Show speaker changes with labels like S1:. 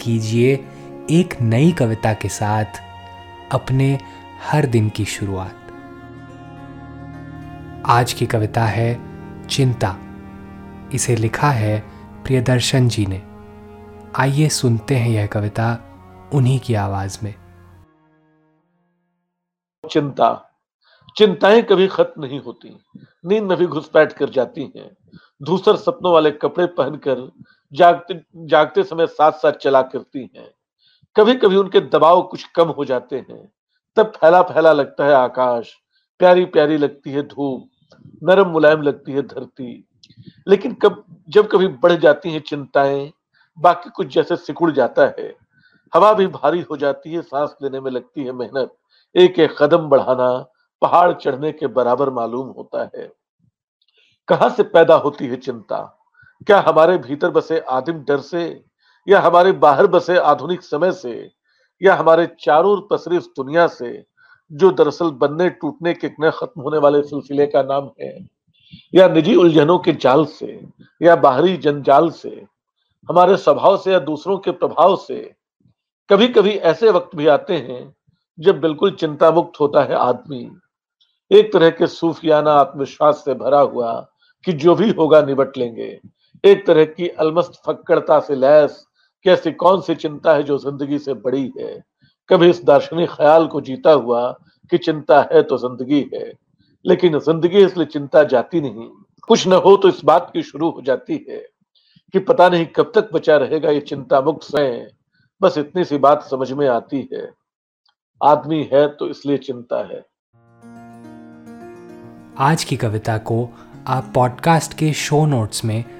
S1: कीजिए एक नई कविता के साथ अपने हर दिन की शुरुआत। आज की कविता है चिंता। इसे लिखा है प्रियदर्शन जी ने। आइए सुनते हैं यह कविता उन्हीं की आवाज़ में।
S2: चिंता। चिंताएँ कभी खत्म नहीं होती। नींद में भी घुसपैठ कर जाती हैं। धूसर सपनों वाले कपड़े पहनकर जागते जागते समय साथ साथ चला करती हैं। कभी कभी उनके दबाव कुछ कम हो जाते हैं। तब फैला फैला लगता है आकाश। प्यारी प्यारी लगती है धूप। नरम मुलायम लगती है धरती। लेकिन कब, जब कभी बढ़ जाती हैं चिंताएँ, बाकी कुछ जैसे सिकुड़ जाता है। हवा भी भारी हो जाती है, सांस लेने में लगती है मेहनत। एक एक कदम बढ़ाना, पहाड़ चढ़ने के बराबर मालूम होता है। कहाँ से पैदा होती है चिंता? क्या हमारे भीतर बसे आदिम डर से, या हमारे बाहर बसे आधुनिक समय से, या हमारे चारों पसरी इस दुनिया से, जो दरअसल बनने टूटने के न खत्म होने वाले सिलसिले का नाम है? या निजी उलझनों के जाल से, या बाहरी जंजाल से, हमारे स्वभाव से या दूसरों के प्रभाव से? कभी कभी ऐसे वक्त भी आते हैं, जब बिल्कुल चिंता मुक्त होता है आदमी। एक तरह के सूफियाना आत्मविश्वास से भरा हुआ कि जो भी होगा निबट लेंगे। एक तरह की अलमस्त फक्कड़ता से लैस कैसी कौन सी चिंता है जो ज़िंदगी से बड़ी है? कभी इस दार्शनिक ख्याल को जीता हुआ कि चिंता है तो ज़िंदगी है, लेकिन ज़िंदगी इसलिए चिंता जाती नहीं। कुछ न हो तो इस बात की शुरू हो जाती है कि पता नहीं कब तक बचा रहेगा ये चिंता मुक्त स्वयं। बस इतनी सी बात समझ में आती है। आदमी है तो इसलिए चिंता है।
S1: आज की कविता को आप पॉडकास्ट के शो नोट्स में